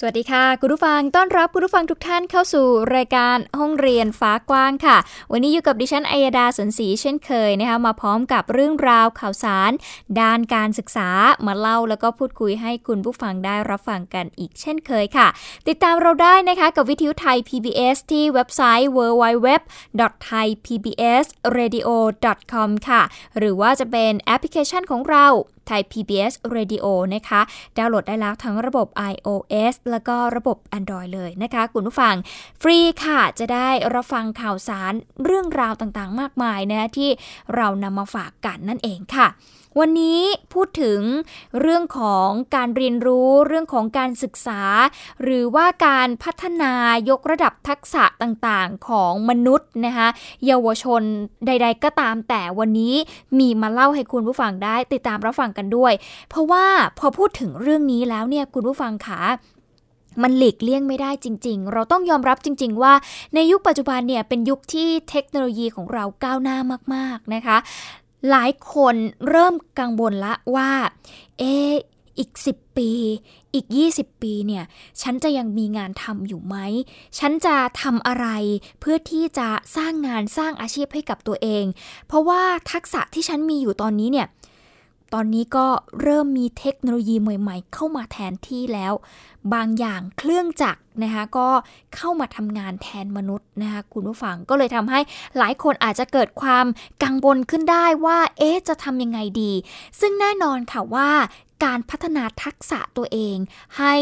สวัสดีค่ะ คุณผู้ฟังต้อนรับคุณผู้ฟังทุกท่านเข้าสู่รายการห้องเรียนฟ้ากว้างค่ะ วันนี้อยู่กับดิฉันอัยดาสนศรีเช่นเคยนะคะมาพร้อมกับเรื่องราวข่าวสาร ด้านการศึกษามาเล่าแล้วก็พูดคุยให้คุณผู้ฟังได้รับฟังกันอีกเช่นเคยค่ะ ติดตามเราได้นะคะกับวิทยุไทย PBS ที่เว็บไซต์ www.thaipbsradio.com ค่ะ หรือว่าจะเป็นแอปพลิเคชันของเรา ไทย PBS Radio นะคะ ดาวน์โหลดได้แล้วทั้งระบบ iOS แล้วก็ระบบ Android เลยนะคะ คุณผู้ฟัง ฟรีค่ะ จะได้รับฟังข่าวสารเรื่องราวต่างๆ มากมายนะที่เรานำมาฝากกันนั่นเองค่ะ วันนี้พูดถึงเรื่องของการเรียนรู้เรื่องของการศึกษา หรือว่าการพัฒนายกระดับทักษะต่างๆของมนุษย์นะคะเยาวชนใด ๆ ก็ตามแต่วันนี้มีมาเล่าให้คุณผู้ฟังได้ติดตามรับฟังกันด้วย เพราะว่าพอพูดถึงเรื่องนี้แล้วเนี่ยคุณผู้ฟังคะมันหลีกเลี่ยงไม่ได้จริง ๆ เราต้องยอมรับจริง ๆ ว่าในยุคปัจจุบันเนี่ยเป็นยุคที่เทคโนโลยีของเราก้าวหน้ามาก ๆ นะคะ หลายคนเริ่มกังวลละว่าเออีก 10 ปี อีก 20 ปีเนี่ย ฉันจะยังมีงานทำอยู่ไหม ฉันจะทำอะไรเพื่อที่จะสร้างงานสร้างอาชีพให้กับตัวเอง เพราะว่าทักษะที่ฉันมีอยู่ตอนนี้เนี่ย ตอนนี้ก็เริ่มมีเทคโนโลยีใหม่ๆ เข้ามาแทนที่แล้ว บางอย่างเครื่องจักรนะคะก็เข้ามาทำงานแทนมนุษย์นะคะคุณผู้ฟังก็เลยทำให้หลายคนอาจจะเกิดความกังวลขึ้นได้ว่าเอ๊ะจะทำยังไงดี ซึ่งแน่นอนค่ะว่าการพัฒนาทักษะตัวเอง ให้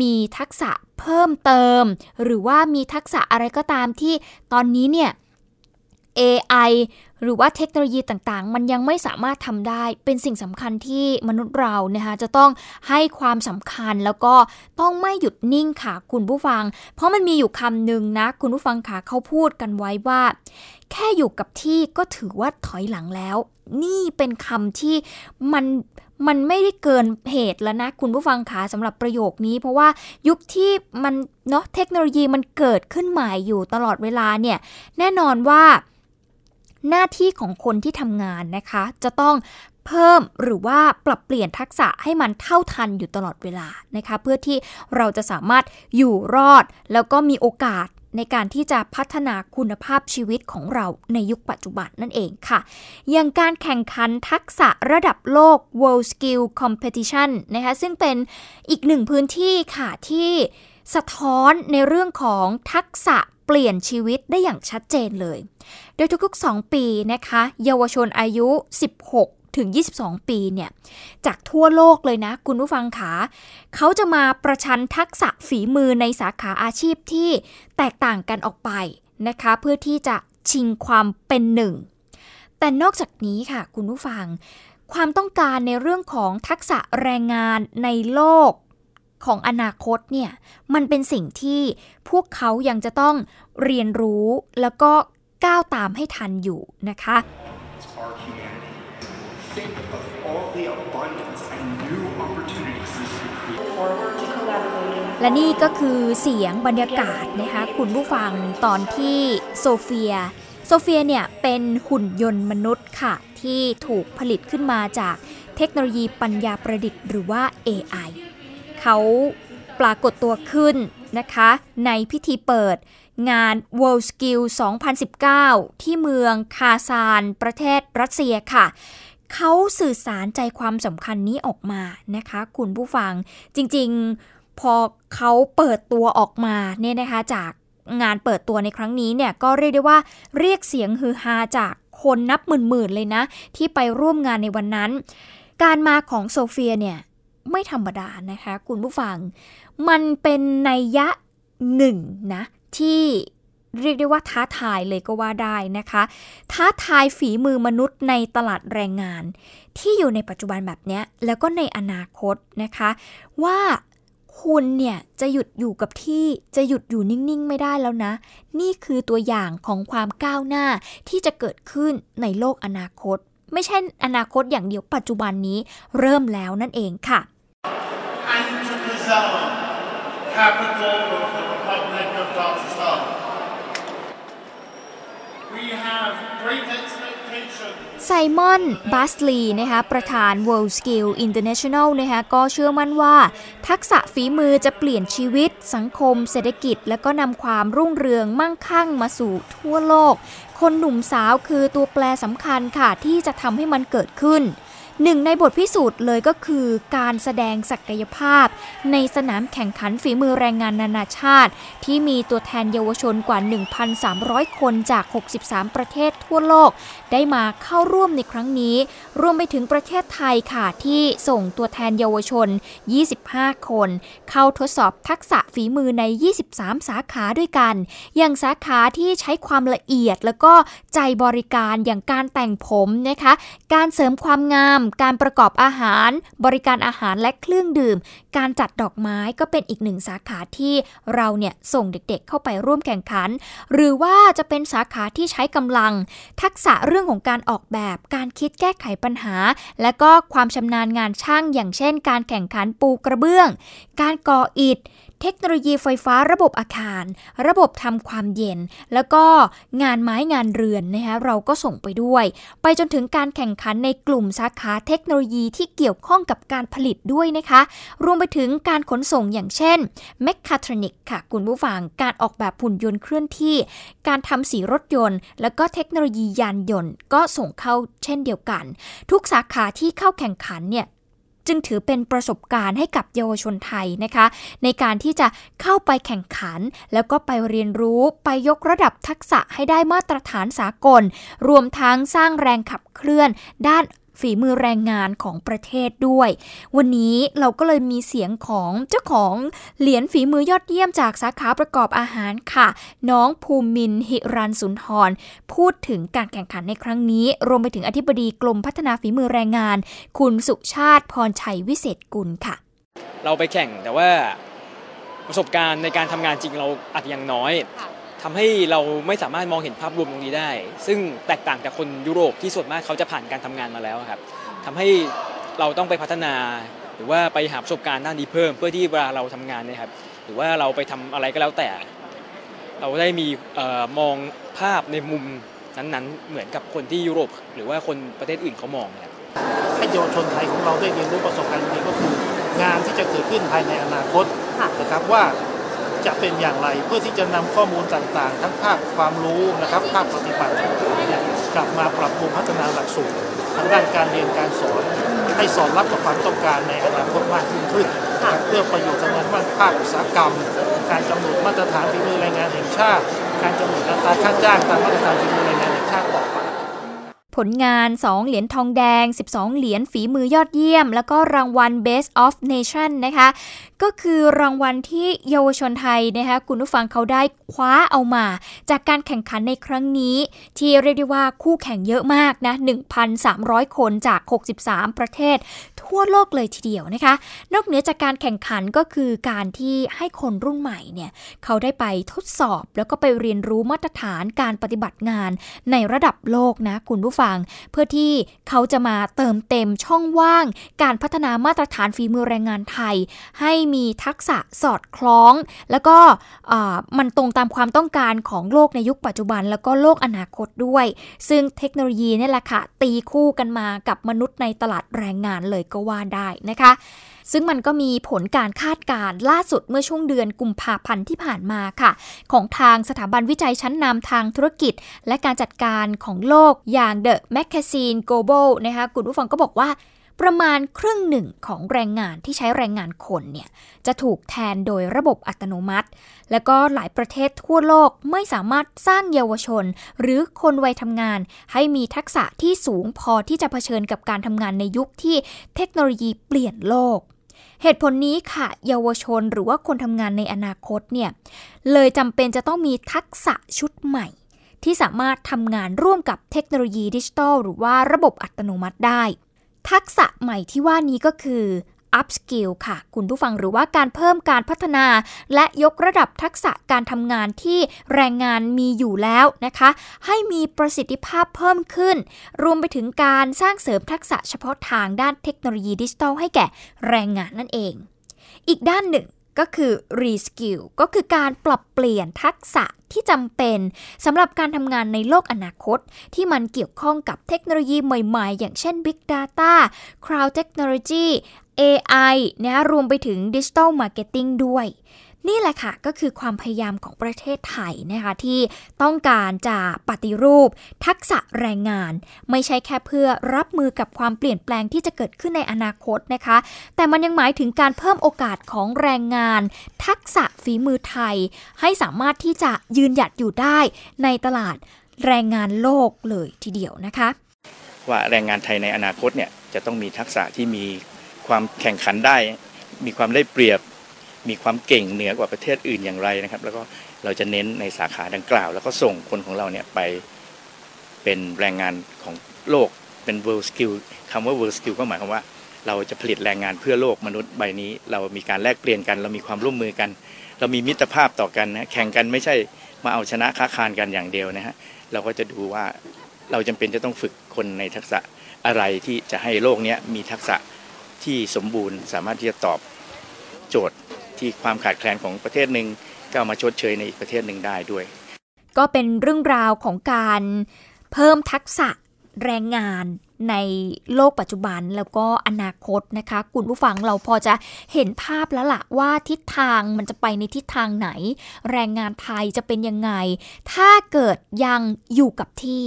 มีทักษะเพิ่มเติม หรือว่ามีทักษะอะไรก็ตามที่ตอนนี้เนี่ย AI หรือว่าเทคโนโลยีต่างๆ มันยังไม่สามารถทำได้เป็นสิ่งสำคัญที่มนุษย์เรานะคะจะต้องให้ความสำคัญแล้วก็ต้องไม่หยุดนิ่งค่ะคุณผู้ฟัง เพราะมันมีอยู่คำหนึ่งนะ คุณผู้ฟังค่ะเขาพูดกันไว้ว่า แค่อยู่กับที่ก็ถือว่าถอยหลังแล้ว นี่เป็นคำที่มันมันไม่ได้เกินเหตุแล้วนะคุณผู้ฟังคะสำหรับประโยคนี้ เพราะว่ายุคที่มันเนาะเทคโนโลยีมันเกิดขึ้นใหม่อยู่ตลอดเวลาเนี่ยแน่นอนว่า หน้าที่ของคนที่ทำงานนะคะ จะต้องเพิ่มหรือว่าปรับเปลี่ยนทักษะให้มันเท่าทันอยู่ตลอดเวลานะคะ เพื่อที่เราจะสามารถอยู่รอด แล้วก็มีโอกาสในการที่จะพัฒนาคุณภาพชีวิตของเราในยุคปัจจุบันนั่นเองค่ะ อย่างการแข่งขันทักษะระดับโลก World Skill Competition นะคะซึ่งเป็นอีกหนึ่งพื้นที่ค่ะที่สะท้อนในเรื่องของทักษะ เปลี่ยนชีวิตได้อย่างชัดเจนเลย โดยทุกๆ 2 ปีนะคะ เยาวชนอายุ 16ถึง 22 ปีเนี่ย จากทั่วโลกเลยนะ คุณผู้ฟังขาเขาจะมาประชันทักษะฝีมือในสาขาอาชีพที่แตกต่างกันออกไปนะคะ เพื่อที่จะชิงความเป็นหนึ่ง แต่นอกจากนี้ค่ะ คุณผู้ฟัง ความต้องการในเรื่องของทักษะแรงงานในโลก ของอนาคตเนี่ยมันเป็นสิ่งที่พวกเขายังจะต้องเรียนรู้แล้วก็ก้าวตามให้ทันอยู่นะคะ และนี่ก็คือเสียงบรรยากาศนะคะคุณผู้ฟังตอนที่โซเฟีย โซเฟียเนี่ยเป็นหุ่นยนต์มนุษย์ค่ะ ที่ถูกผลิตขึ้นมาจากเทคโนโลยีปัญญาประดิษฐ์หรือว่า AI เขาปรากฏตัวขึ้นนะคะ ในพิธีเปิดงาน World Skill 2019 ที่เมืองคาซาน ประเทศรัสเซียค่ะเขาสื่อสารใจความสำคัญนี้ออกมานะคะ คุณผู้ฟังจริงๆพอเขาเปิดตัวออกมาเนี่ยนะคะจากงานเปิดตัวในครั้งนี้เนี่ยก็เรียกได้ว่าเรียกเสียงฮือฮาจากคนนับหมื่นๆเลยนะ ที่ไปร่วมงานในวันนั้น การมาของโซเฟียเนี่ย ไม่ธรรมดานะคะคุณผู้ฟัง มันเป็นนัยยะหนึ่งนะที่เรียกได้ว่าท้าทายเลยก็ว่าได้นะคะ ท้าทายฝีมือมนุษย์ในตลาดแรงงาน ที่อยู่ในปัจจุบันแบบนี้แล้วก็ในอนาคตนะคะ ว่าคุณเนี่ยจะหยุดอยู่กับที่จะหยุดอยู่นิ่งๆ ไม่ได้แล้วนะ นี่คือตัวอย่างของความก้าวหน้าที่จะเกิดขึ้นในโลกอนาคต ไม่ใช่อนาคตอย่างเดียวปัจจุบันนี้เริ่มแล้วนั่นเองค่ะ capital of the Republic of Dagestan. We have great expectations. ไซมอน บัสลี นะคะ ประธาน World Skill International นะคะ ก็เชื่อมั่นว่า ทักษะฝีมือจะเปลี่ยนชีวิต สังคม เศรษฐกิจ และก็นำความรุ่งเรืองมั่งคั่งมาสู่ทั่วโลก คนหนุ่มสาวคือตัวแปรสำคัญค่ะ ที่จะทำให้มันเกิดขึ้น หนึ่งในบทพิสูจน์เลยก็คือการแสดงศักยภาพ ในสนามแข่งขันฝีมือแรงงานนานาชาติ ที่มีตัวแทนเยาวชนกว่า 1,300 คนจาก 63 ประเทศทั่วโลกได้มาเข้าร่วมในครั้งนี้ รวมไปถึงประเทศไทยค่ะที่ส่งตัวแทนเยาวชน 25 คน เข้าทดสอบทักษะฝีมือใน 23 สาขาด้วยกัน อย่างสาขาที่ใช้ความละเอียดแล้วก็ใจบริการอย่างการแต่งผมนะคะ การเสริมความงาม การประกอบอาหาร บริการอาหารและเครื่องดื่ม การจัดดอกไม้ก็เป็นอีกหนึ่งสาขาที่เราเนี่ยส่งเด็กๆ เข้าไปร่วมแข่งขัน หรือว่าจะเป็นสาขาที่ใช้กำลัง ทักษะเรื่องื่องของการออกแบบ การคิดแก้ไขปัญหา และก็ความชำนาญงานช่าง อย่างเช่น การแข่งขันปูกระเบื้อง การก่ออิฐ เทคโนโลยีไฟฟ้าระบบอาคาร ระบบทำความเย็น แล้วก็งานไม้งานเรือนนะคะเราก็ส่งไปด้วย ไปจนถึงการแข่งขันในกลุ่มสาขาเทคโนโลยีที่เกี่ยวข้องกับการผลิตด้วยนะคะ รวมไปถึงการขนส่งอย่างเช่นแมคคาทรอนิกค่ะคุณผู้ฟังการออกแบบหุ่นยนต์เคลื่อนที่ การทำสีรถยนต์ แล้วก็เทคโนโลยียานยนต์ ก็ส่งเข้าเช่นเดียวกัน ทุกสาขาที่เข้าแข่งขันเนี่ย จึงถือเป็นประสบการณ์ให้กับเยาวชนไทยนะคะ ในการที่จะเข้าไปแข่งขัน แล้วก็ไปเรียนรู้ไปยกระดับทักษะให้ได้มาตรฐานสากล รวมทั้งสร้างแรงขับเคลื่อนด้าน ฝีมือแรงงานของประเทศด้วย วันนี้เราก็เลยมีเสียงของเจ้าของเหรียญฝีมือยอดเยี่ยมจากสาขาประกอบอาหารค่ะ น้องภูมินหิรันสุนทร พูดถึงการแข่งขันในครั้งนี้ รวมไปถึงอธิบดีกรมพัฒนาฝีมือแรงงาน คุณสุชาติพรชัยวิเศษกุลค่ะ เราไปแข่งแต่ว่าประสบการณ์ในการทำงานจริงเราอาจจะยังน้อย ทำให้เราไม่สามารถมองเห็นภาพรวมตรงนี้ได้ ซึ่งแตกต่างจากคนยุโรปที่ส่วนมากเขาจะผ่านการทำงานมาแล้วครับทำให้เราต้องไปพัฒนา หรือว่าไปหาประสบการณ์ด้านนี้เพิ่ม เพื่อที่เวลาเราทำงานนะครับ หรือว่าเราไปทำอะไรก็แล้วแต่ เราได้มีมองภาพในมุมนั้นๆ เหมือนกับคนที่ยุโรป หรือว่าคนประเทศอื่นเขามองครับให้เยาวชนไทยของเราได้เรียนรู้ประสบการณ์นี้ก็คืองานที่จะเกิดขึ้นภายในอนาคตนะครับว่า จะเป็นอย่างไร เพื่อที่จะนำข้อมูลต่างๆ ทั้งภาคความรู้นะครับภาคปฏิบัติกลับมาปรับปรุงพัฒนาหลักสูตรทางด้านการเรียนการสอน ให้สอดรับกับความต้องการในอนาคตมากยิ่งขึ้น เพื่อประโยชน์ทางด้านภาคอุตสาหกรรม การกำหนดมาตรฐานฝีมือแรงงานแห่งชาติ การกำหนดอัตราค่าจ้างตามมาตรฐานฝีมือแรง ผลงาน 2 เหรียญทองแดง 12 เหรียญฝีมือยอดเยี่ยม แล้วก็รางวัล Best of Nation นะคะ ก็คือรางวัลที่เยาวชนไทยนะคะคุณผู้ฟังเขาได้คว้าเอามา จากการแข่งขันในครั้งนี้ ที่เรียกได้ว่าคู่แข่งเยอะมากนะ 1,300 คนจาก 63 ประเทศ ทั่วโลกเลยทีเดียวนะคะ นอกเหนือจากการแข่งขันก็คือการที่ให้คนรุ่นใหม่เนี่ยเขาได้ไปทดสอบแล้วก็ไปเรียนรู้มาตรฐานการปฏิบัติงานในระดับโลกนะคุณผู้ฟัง เพื่อที่เขาจะมาเติมเต็มช่องว่าง การพัฒนามาตรฐานฝีมือแรงงานไทย ให้มีทักษะสอดคล้อง แล้วก็มันตรงตามความต้องการของโลกในยุคปัจจุบัน แล้วก็โลกอนาคตด้วย ซึ่งเทคโนโลยีนี่แหละค่ะตีคู่กันมากับมนุษย์ในตลาดแรงงานเลยก็ว่าได้นะคะ ซึ่งมันก็มีผลการคาดการณ์ล่าสุดเมื่อช่วงเดือนกุมภาพันธ์ที่ผ่านมาค่ะ ของทางสถาบันวิจัยชั้นนำทางธุรกิจ และการจัดการของโลกอย่าง The Magazine Global นะคะคุณผู้ฟังก็บอกว่า ประมาณครึ่งหนึ่งของแรงงานที่ใช้แรงงานคนเนี่ยจะถูกแทนโดยระบบอัตโนมัติ และก็หลายประเทศทั่วโลกไม่สามารถสร้างเยาวชน หรือคนวัยทำงาน ให้มีทักษะที่สูงพอที่จะเผชิญกับการทำงานในยุคที่เทคโนโลยีเปลี่ยนโลกเหตุผลนี้ค่ะ เยาวชนหรือว่าคนทำงานในอนาคตเนี่ยเลยจำเป็นจะต้องมีทักษะชุดใหม่ ที่สามารถทำงานร่วมกับเทคโนโลยีดิจิทัลหรือว่าระบบอัตโนมัติได้ ทักษะใหม่ที่ว่านี้ก็คือ up skill ค่ะ คุณผู้ฟังหรือว่าการเพิ่มการพัฒนา และยกระดับทักษะการทำงานที่แรงงานมีอยู่แล้วนะคะ ให้มีประสิทธิภาพเพิ่มขึ้น รวมไปถึงการสร้างเสริมทักษะเฉพาะทางด้านเทคโนโลยีดิจิทัลให้แก่แรงงานนั่นเอง อีกด้านหนึ่ง ก็คือ reskill ก็คือการปรับเปลี่ยนทักษะที่จำเป็นสำหรับการทำงานในโลกอนาคต ที่มันเกี่ยวข้องกับเทคโนโลยีใหม่ๆ อย่างเช่น Big Data Cloud Technology AI นะรวมไปถึง Digital Marketing ด้วย นี่แหละค่ะก็คือความพยายามของประเทศไทยนะคะที่ต้องการจะปฏิรูป ทักษะแรงงาน ไม่ใช่แค่เพื่อรับมือกับความเปลี่ยนแปลงที่จะเกิดขึ้นในอนาคตนะคะ แต่มันยังหมายถึงการเพิ่มโอกาสของแรงงาน ทักษะฝีมือไทย ให้สามารถที่จะยืนหยัดอยู่ได้ในตลาดแรงงานโลกเลยทีเดียวนะคะ ว่าแรงงานไทยในอนาคตเนี่ยจะต้องมีทักษะที่มีความแข่งขันได้ มีความได้เปรียบ มีความเก่งเหนือกว่าประเทศอื่นอย่างไรนะครับ แล้วก็เราจะเน้นในสาขาดังกล่าว แล้วก็ส่งคนของเราเนี่ยไปเป็นแรงงานของโลกเป็น world skill คำว่า world skill ก็หมายความว่า เราจะผลิตแรงงานเพื่อโลกมนุษย์ใบนี้ เรามีการแลกเปลี่ยนกัน เรามีความร่วมมือกัน เรามีมิตรภาพต่อกันนะแข่งกันไม่ใช่มาเอาชนะค้าคานกันอย่างเดียวนะฮะเราก็จะดูว่าเราจำเป็นจะต้องฝึกคนในทักษะอะไรที่จะให้โลกนี้มีทักษะที่สมบูรณ์สามารถที่จะตอบโจทย์ ที่ความขาดแคลนของประเทศหนึ่งก็ามาชดเชยในอีกประเทศหนึ่งได้ด้วย ก็เป็นเรื่องราวของการเพิ่มทักษะแรงงานในโลกปัจจุบันแล้วก็อนาคตนะคะ คุณผู้ฟังเราพอจะเห็นภาพแล้วล่ะว่าทิศทางมันจะไปในทิศทางไหน แรงงานไทยจะเป็นยังไง ถ้าเกิดยังอยู่กับที่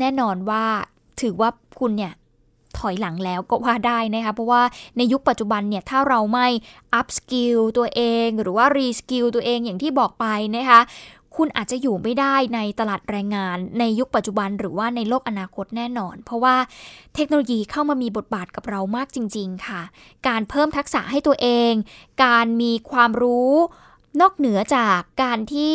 แน่นอนว่าถือว่าคุณเนี่ย ถอยหลังแล้วก็ว่าได้นะคะเพราะว่าในยุคปัจจุบันเนี่ยถ้าเราไม่ up skill ตัวเอง หรือว่า re skill ตัวเองอย่างที่บอกไปนะคะคุณอาจจะอยู่ไม่ได้ในตลาดแรงงานในยุคปัจจุบันหรือว่าในโลกอนาคตแน่นอน เพราะว่าเทคโนโลยีเข้ามามีบทบาทกับเรามากจริง ๆ ค่ะ การเพิ่มทักษะให้ตัวเอง การมีความรู้ นอกเหนือจากการที่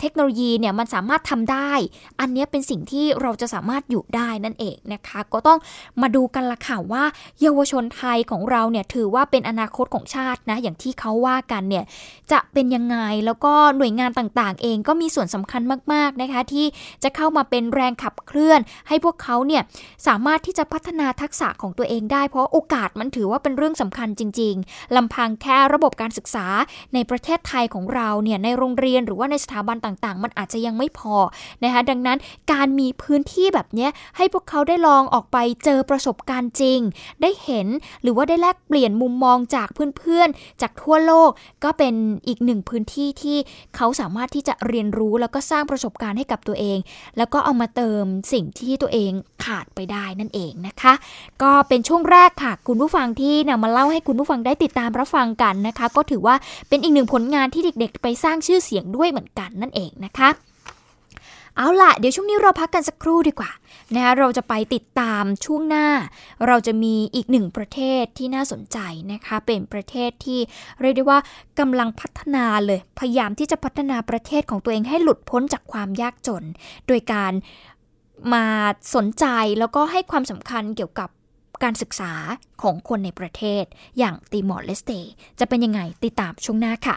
เทคโนโลยีเนี่ยมันสามารถทำได้ อันนี้เป็นสิ่งที่เราจะสามารถอยู่ได้นั่นเองนะคะ ก็ต้องมาดูกันละค่ะว่า เยาวชนไทยของเราเนี่ยถือว่าเป็นอนาคตของชาตินะ อย่างที่เขาว่ากันเนี่ยจะเป็นยังไง แล้วก็หน่วยงานต่างๆ เองก็มีส่วนสำคัญมากๆนะคะ ที่จะเข้ามาเป็นแรงขับเคลื่อน ให้พวกเขาเนี่ยสามารถที่จะพัฒนาทักษะของตัวเองได้ เพราะโอกาสมันถือว่าเป็นเรื่องสำคัญจริง ๆลำพังแค่ระบบการศึกษาในประเทศไทยของเราเนี่ยในโรงเรียนหรือว่าในสถาบันต่างๆ มันอาจจะยังไม่พอนะคะดังนั้นการมีพื้นที่แบบนี้ให้พวกเขาได้ลองออกไปเจอประสบการณ์จริง ได้เห็นหรือว่าได้แลกเปลี่ยนมุมมองจากเพื่อนๆ จากทั่วโลก ก็เป็นอีกหนึ่งพื้นที่ที่เขาสามารถที่จะเรียนรู้แล้วก็สร้างประสบการณ์ให้กับตัวเอง แล้วก็เอามาเติมสิ่งที่ตัวเองขาดไปได้นั่นเองนะคะ ก็เป็นช่วงแรกค่ะ คุณผู้ฟังที่นำมาเล่าให้คุณผู้ฟังได้ติดตามรับฟังกันนะคะ ก็ถือว่าเป็นอีกหนึ่งผลงานที่เด็กๆ ไปสร้างชื่อเสียงด้วยเหมือนกันนั่นเองนะคะ เอาล่ะ เดี๋ยวช่วงนี้เราพักกันสักครู่ดีกว่านะคะเราจะไปติดตามช่วงหน้า เราจะมีอีกหนึ่งประเทศที่น่าสนใจนะคะเป็นประเทศที่เรียกได้ว่ากำลังพัฒนาเลย พยายามที่จะพัฒนาประเทศของตัวเองให้หลุดพ้นจากความยากจน โดยการมาสนใจแล้วก็ให้ความสำคัญเกี่ยวกับการศึกษาของคนในประเทศ อย่างติมอร์เลสเตจะเป็นยังไงติดตามช่วงหน้าค่ะ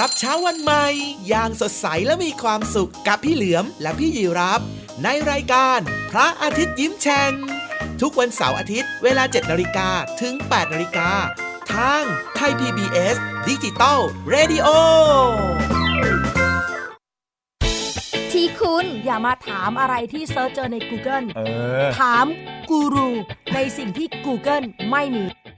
รับเช้าวันใหม่ อย่างสดใสและมีความสุขกับพี่เหลือมและพี่ยีรับ ในรายการ พระอาทิตย์ยิ้มแฉ่งทุกวันเสาร์อาทิตย์ เวลา 7นาฬิกาถึง 8นาฬิกาทางไทย PBS ดิจิตอลเรดิโอที่คุณอย่ามาถามอะไรที่ search เจอใน Google เออถามกูรูในสิ่งที่ Google ไม่มี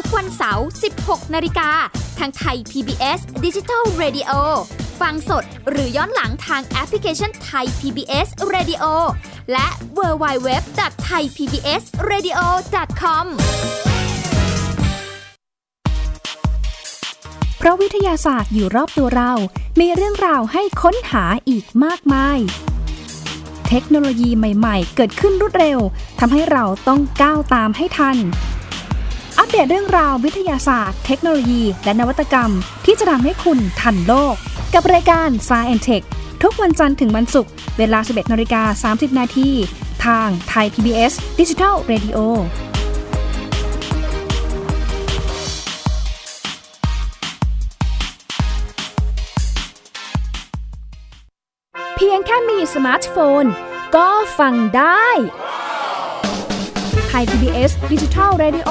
ทุกวันเสาร์ 16 นาฬิกา ทางไทย PBS Digital Radio ฟังสดหรือย้อนหลังทางแอปพลิเคชันไทย PBS Radio และ w w w t h a i PBS Radio com เพราะวิทยาศาสตร์อยู่รอบตัวเรา มีเรื่องราวให้ค้นหาอีกมากมาย เทคโนโลยีใหม่ ๆ เกิดขึ้นรวดเร็วทำให้เราต้องก้าวตามให้ทัน อัปเดตเรื่องราววิทยาศาสตร์ เทคโนโลยี และนวัตกรรม ที่จะทำให้คุณทันโลก กับรายการ s c i e n t e c h ทุกวันจันทร์ถึงวันศุกร์เวลา 11นาฬิกา30 นาทีทางไทย PBS Digital Radio เพียงแค่มีสมาร์ทโฟน ก็ฟังได้ไทย PBS Digital Radio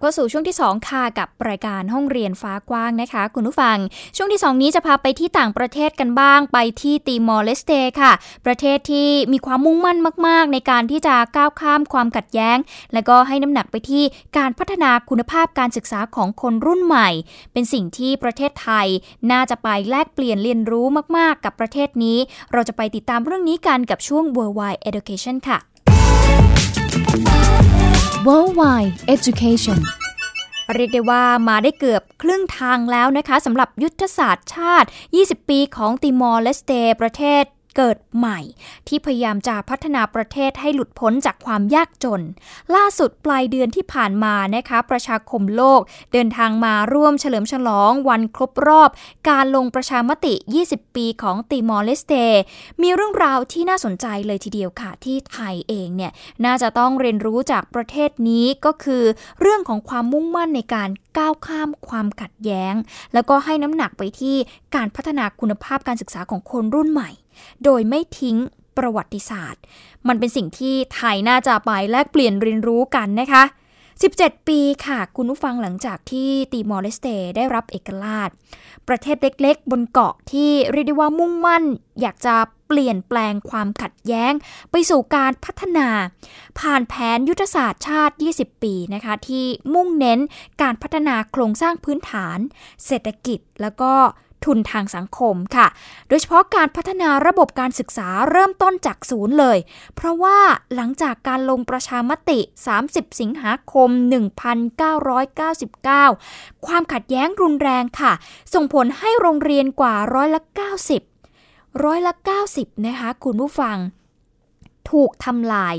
เข้าสู่ช่วงที่ 2 ค่ะกับรายการห้องเรียนฟ้ากว้างนะคะ คุณผู้ฟัง ช่วงที่ 2 นี้จะพาไปที่ต่างประเทศกันบ้างไปที่ตีมอร์เลสเตค่ะ ประเทศที่มีความมุ่งมั่นมาก ๆ ในการที่จะก้าวข้ามความขัดแย้ง และก็ให้น้ำหนักไปที่การพัฒนาคุณภาพการศึกษาของคนรุ่นใหม่ เป็นสิ่งที่ประเทศไทย น่าจะไปแลกเปลี่ยนเรียนรู้มาก ๆ กับประเทศนี้ เราจะไปติดตามเรื่องนี้กันกับช่วง Worldwide Education ค่ะ Worldwide Education เรียกได้ว่ามาได้เกือบครึ่งทางแล้วนะคะสำหรับยุทธศาสตร์ชาติ 20 ปีของติมอร์เลสเต ประเทศ เกิดใหม่ ที่พยายามจะพัฒนาประเทศให้หลุดพ้นจากความยากจน ล่าสุดปลายเดือนที่ผ่านมานะคะ ประชาคมโลกเดินทางมาร่วมเฉลิมฉลองวันครบรอบ การลงประชามติ 20 ปีของติมอร์เลสเต มีเรื่องราวที่น่าสนใจเลยทีเดียวค่ะ ที่ไทยเองเนี่ยน่าจะต้องเรียนรู้จากประเทศนี้ก็คือ เรื่องของความมุ่งมั่นในการก้าวข้ามความขัดแย้ง แล้วก็ให้น้ำหนักไปที่การพัฒนาคุณภาพการศึกษาของคนรุ่นใหม่ โดยไม่ทิ้งประวัติศาสตร์ มันเป็นสิ่งที่ไทยน่าจะไปแลกเปลี่ยนเรียนรู้กันนะคะ 17 ปีค่ะ คุณผู้ฟังหลังจากที่ตีมอร์เลสเตได้รับเอกราช ประเทศเล็กๆ บนเกาะที่เรียกได้ว่ามุ่งมั่น อยากจะเปลี่ยนแปลงความขัดแย้ง ไปสู่การพัฒนา ผ่านแผนยุทธศาสตร์ชาติ 20 ปีนะคะ ที่มุ่งเน้นการพัฒนาโครงสร้างพื้นฐาน เศรษฐกิจแล้วก็ ทุนทางสังคมค่ะ โดยเฉพาะการพัฒนาระบบการศึกษาเริ่มต้นจากศูนย์เลย เพราะว่าหลังจากการลงประชามติ 30 สิงหาคม 1999 ความขัดแย้งรุนแรงค่ะ ส่งผลให้โรงเรียนกว่าร้อยละ 90 ร้อยละ 90 นะคะคุณผู้ฟัง ถูกทำลาย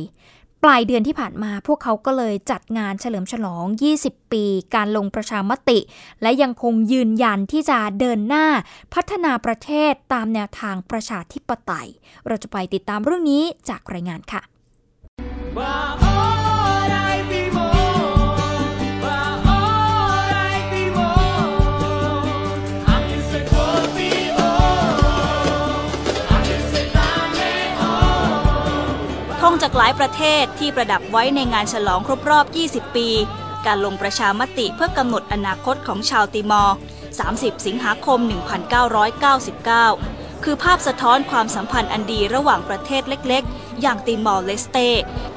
ปลายเดือนที่ผ่านมาพวกเขาก็เลยจัดงานเฉลิมฉลอง 20 ปี การลงประชามติ และยังคงยืนยันที่จะเดินหน้าพัฒนาประเทศตามแนวทางประชาธิปไตย เราจะไปติดตามเรื่องนี้จากรายงานค่ะ จากหลายประเทศที่ประดับไว้ในงานฉลองครบรอบ 20 ปี การลงประชามติเพื่อกำหนดอนาคตของชาวติมอร์ 30 สิงหาคม 1999 คือภาพสะท้อนความสัมพันธ์อันดีระหว่างประเทศเล็กๆ อย่างติมอร์เลสเต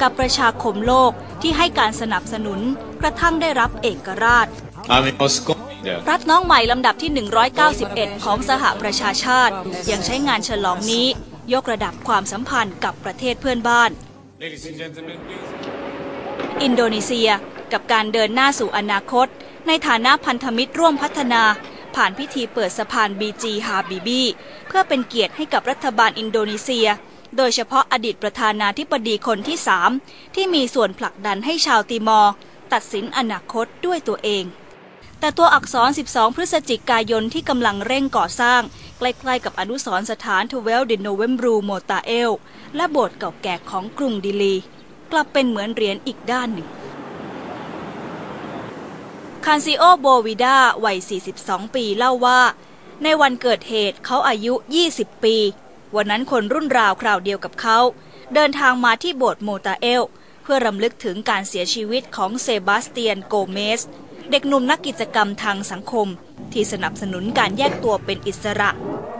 กับประชาคมโลกที่ให้การสนับสนุนกระทั่งได้รับเอกราชรัฐน้องใหม่ลำดับที่ 191 ของสหประชาชาติ ยังใช้งานฉลองนี้ยกระดับความสัมพันธ์กับประเทศเพื่อนบ้าน อินโดนีเซียกับการเดินหน้าสู่อนาคต ในฐานะพันธมิตรร่วมพัฒนา ผ่านพิธีเปิดสะพานบีเจฮาบิบีเพื่อเป็นเกียรติให้กับรัฐบาลอินโดนีเซีย โดยเฉพาะอดีตประธานาธิบดีคนที่สามที่มีส่วนผลักดันให้ชาวติมอร์ตัดสินอนาคตด้วยตัวเอง แต่ตัวอักษร 12 พฤศจิกายนที่กำลังเร่งก่อสร้าง ใกล้ๆกับอนุสรสถานทเวลดิโนเวมบรูโมตาเอล และโบสถ์เก่าแก่ของกรุงดิลี กลับเป็นเหมือนเหรียญอีกด้านหนึ่งคานซิโอโบวิดาวัย 42 ปีเล่าว่า ในวันเกิดเหตุเขาอายุ 20 ปี วันนั้นคนรุ่นราวคราวเดียวกับเขา เดินทางมาที่โบสถ์โมตาเอล เพื่อรำลึกถึงการเสียชีวิตของเซบาสเตียนโกเมส เด็กหนุ่มนักกิจกรรมทางสังคม ที่สนับสนุนการแยกตัวเป็นอิสระ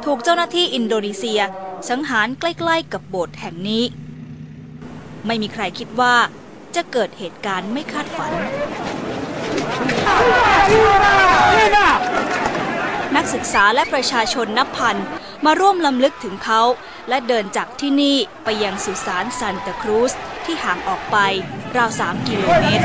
ถูกเจ้าหน้าที่อินโดนีเซีย สังหารใกล้ๆกับโบสถ์แห่งนี้ ไม่มีใครคิดว่าจะเกิดเหตุการณ์ไม่คาดฝัน กษาและประชาชนนับพัน มาร่วมลำลึกถึงเขา และเดินจากที่นี่ไปยังสุสานซันตาครูสที่ห่างออกไป ราว 3 กิโลเมตร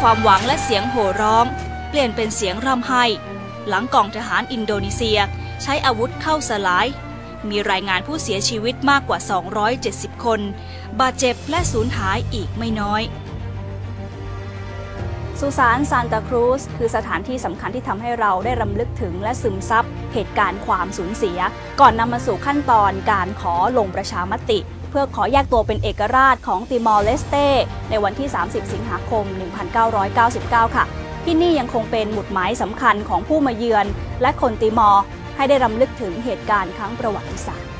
ความหวังและเสียงโห่ร้อง เปลี่ยนเป็นเสียงร่ำไห้ หลังกองทหารอินโดนีเซีย ใช้อาวุธเข้าสลาย มีรายงานผู้เสียชีวิตมากกว่า 270 คน บาดเจ็บและสูญหายอีกไม่น้อยสุสานซานตาครูสคือสถานที่สำคัญที่ทำให้เราได้รำลึกถึงและซึมซับเหตุการณ์ความสูญเสีย ก่อนนำมาสู่ขั้นตอนการขอลงประชามติ เพื่อขอแยกตัวเป็นเอกราชของติมอร์เลสเตในวันที่ 30 สิงหาคม 1999 ค่ะ ที่นี่ยังคงเป็นหมุดหมายสำคัญของผู้มาเยือน และคนติมอร์ ให้ได้รำลึกถึงเหตุการณ์ครั้งประวัติศาสตร์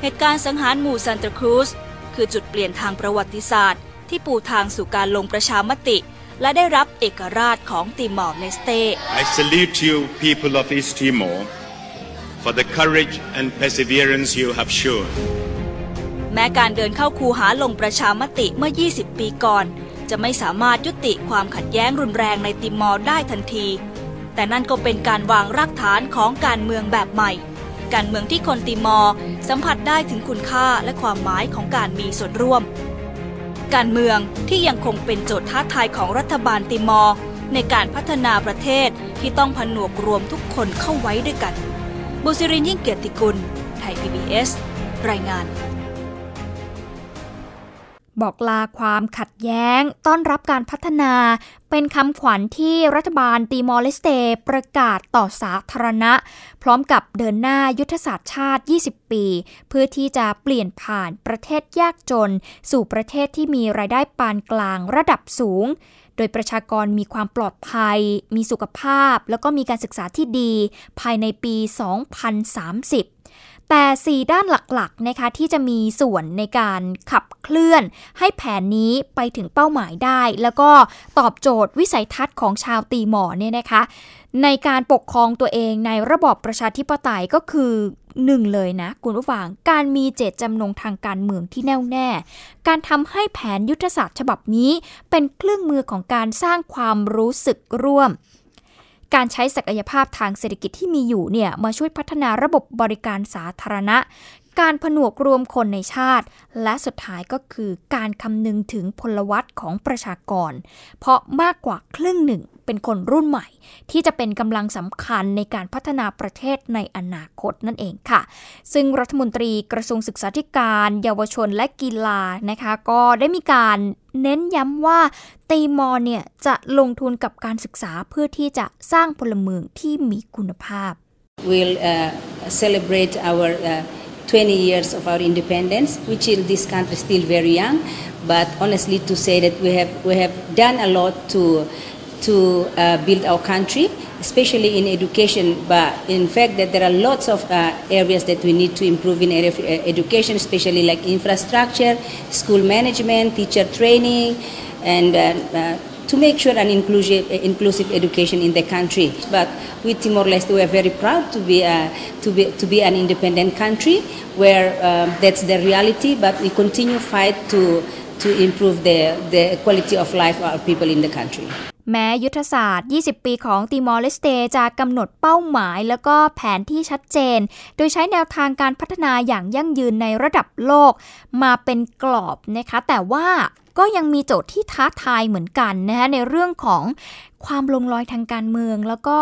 เหตุการณ์สังหารหมู่ซานตาครูสคือจุดเปลี่ยนทางประวัติศาสตร์ ที่ปูทางสู่การลงประชามติ และได้รับเอกราชของติมอร์เลสเต I salute you, people of East Timor, for the courage and perseverance you have shown. แม้การเดินเข้าคูหาลงประชามติเมื่อ 20 ปีก่อน จะไม่สามารถยุติความขัดแย้งรุนแรงในติมอร์ได้ทันที แต่นั่นก็เป็นการวางรากฐานของการเมืองแบบใหม่ การเมืองที่คนติมอร์สัมผัสได้ถึงคุณค่าและความหมายของการมีส่วนร่วม การเมืองที่ยังคงเป็นโจทย์ท้าทายของรัฐบาลติมอร์ในการพัฒนาประเทศที่ต้องผนวกรวมทุกคนเข้าไว้ด้วยกันบุษรินยิ่งเกียรติกุล ไทย PBS รายงาน บอกลาความขัดแย้ง ต้อนรับการพัฒนา เป็นคำขวัญที่รัฐบาลตีมอร์เลสเตประกาศต่อสาธารณะ พร้อมกับเดินหน้ายุทธศาสตร์ชาติ 20 ปี เพื่อที่จะเปลี่ยนผ่านประเทศยากจน สู่ประเทศที่มีรายได้ปานกลางระดับสูง โดยประชากรมีความปลอดภัย มีสุขภาพ แล้วก็มีการศึกษาที่ดี ภายในปี 2030 แต่ 4 ด้านหลักๆนะคะที่จะมีส่วนในการขับเคลื่อน ให้แผนนี้ไปถึงเป้าหมายได้ แล้วก็ตอบโจทย์วิสัยทัศน์ของชาวตีหมอเนี่ยนะคะในการปกครองตัวเองในระบอบประชาธิปไตยก็คือหนึ่งเลยนะ คุณผู้ฟังการมีเจตจำนงทางการเมืองที่แน่วแน่ การทำให้แผนยุทธศาสตร์ฉบับนี้เป็นเครื่องมือของการสร้างความรู้สึกร่วม การใช้ศักยภาพทางเศรษฐกิจที่มีอยู่เนี่ยมาช่วยพัฒนาระบบบริการสาธารณะ การผนวกรวมคนในชาติ และสุดท้ายก็คือการคำนึงถึงพลวัตของประชากร เพราะมากกว่าครึ่งหนึ่ง เป็นคนรุ่นใหม่ ที่จะเป็นกำลังสำคัญในการพัฒนาประเทศในอนาคตนั่นเองค่ะ ซึ่งรัฐมนตรีกระทรวงศึกษาธิการ เยาวชนและกีฬานะคะ ก็ได้มีการเน้นย้ำว่าตีมอร์เนี่ยจะลงทุนกับการศึกษาเพื่อที่จะสร้างพลเมืองที่มีคุณภาพ We'll uh, celebrate our uh, 20 years of our independence, which in this country still very young. But honestly, to say that we have we have done a lot to to uh, build our country, especially in education. But in fact, that there are lots of uh, areas that we need to improve in area of uh, education, especially like infrastructure, school management, teacher training, and uh, uh, to make sure an inclusive, inclusive education in the country. But with Timor-Leste, we are very proud to be, uh, to be, to be an independent country where um, that's the reality, but we continue fight to, to improve the, the quality of life of our people in the country. แม้ยุทธศาสตร์ 20 ปีของติมอร์เลสเตจะกำหนดเป้าหมาย แล้วก็แผนที่ชัดเจน โดยใช้แนวทางการพัฒนาอย่างยั่งยืนในระดับโลก มาเป็นกรอบนะคะ แต่ว่าก็ยังมีโจทย์ที่ท้าทายเหมือนกันนะคะในเรื่องของความลงรอยทางการเมือง แล้วก็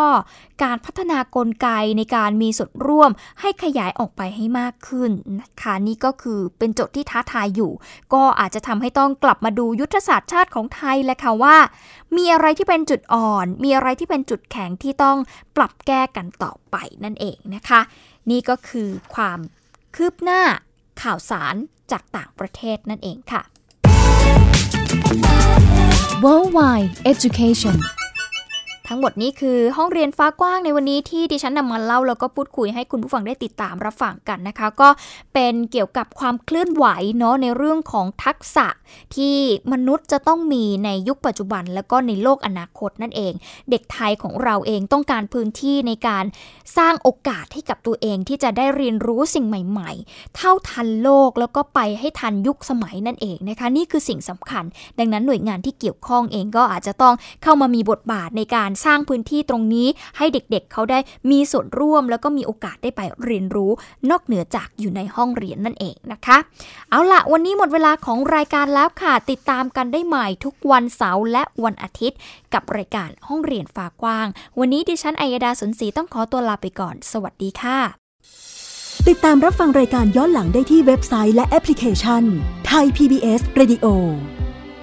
การพัฒนากลไกในการมีส่วนร่วมให้ขยายออกไปให้มากขึ้นนะคะนี่ก็คือเป็นโจทย์ที่ท้าทายอยู่ ก็อาจจะทำให้ต้องกลับมาดูยุทธศาสตร์ชาติของไทยแหละค่ะว่า มีอะไรที่เป็นจุดอ่อน มีอะไรที่เป็นจุดแข็งที่ต้องปรับแก้กันต่อไปนั่นเองนะคะ นี่ก็คือความคืบหน้าข่าวสารจากต่างประเทศนั่นเองค่ะ Worldwide Education ทั้งหมดนี้คือห้องเรียนฟ้ากว้างในวันนี้ที่ดิฉันนำมาเล่าแล้วก็พูดคุยให้คุณผู้ฟังได้ติดตามรับฟังกันนะคะ ก็เป็นเกี่ยวกับความเคลื่อนไหวเนาะในเรื่องของทักษะที่มนุษย์จะต้องมีในยุคปัจจุบัน แล้วก็ในโลกอนาคตนั่นเอง เด็กไทยของเราเองต้องการพื้นที่ในการสร้างโอกาสให้กับตัวเองที่จะได้เรียนรู้สิ่งใหม่ๆ เท่าทันโลกแล้วก็ไปให้ทันยุคสมัยนั่นเองนะคะ นี่คือสิ่งสำคัญ ดังนั้นหน่วยงานที่เกี่ยวข้องเองก็อาจจะต้องเข้ามามีบทบาทในการสร้างพื้นที่ตรงนี้ให้เด็กๆเเขาได้มีส่วนร่วม แล้วก็มีโอกาสได้ไปเรียนรู้ นอกเหนือจากอยู่ในห้องเรียนนั่นเองนะคะ เอาละวันนี้หมดเวลาของรายการแล้วค่ะ ติดตามกันได้ใหม่ทุกวันเสาร์และวันอาทิตย์ กับรายการห้องเรียนฝากว้าง วันนี้ดิฉันอัยดาสนศรีต้องขอตัวลาไปก่อน สวัสดีค่ะ ติดตามรับฟังรายการย้อนหลังได้ที่เว็บไซต์และแอปพลิเคชันไทย PBS Radio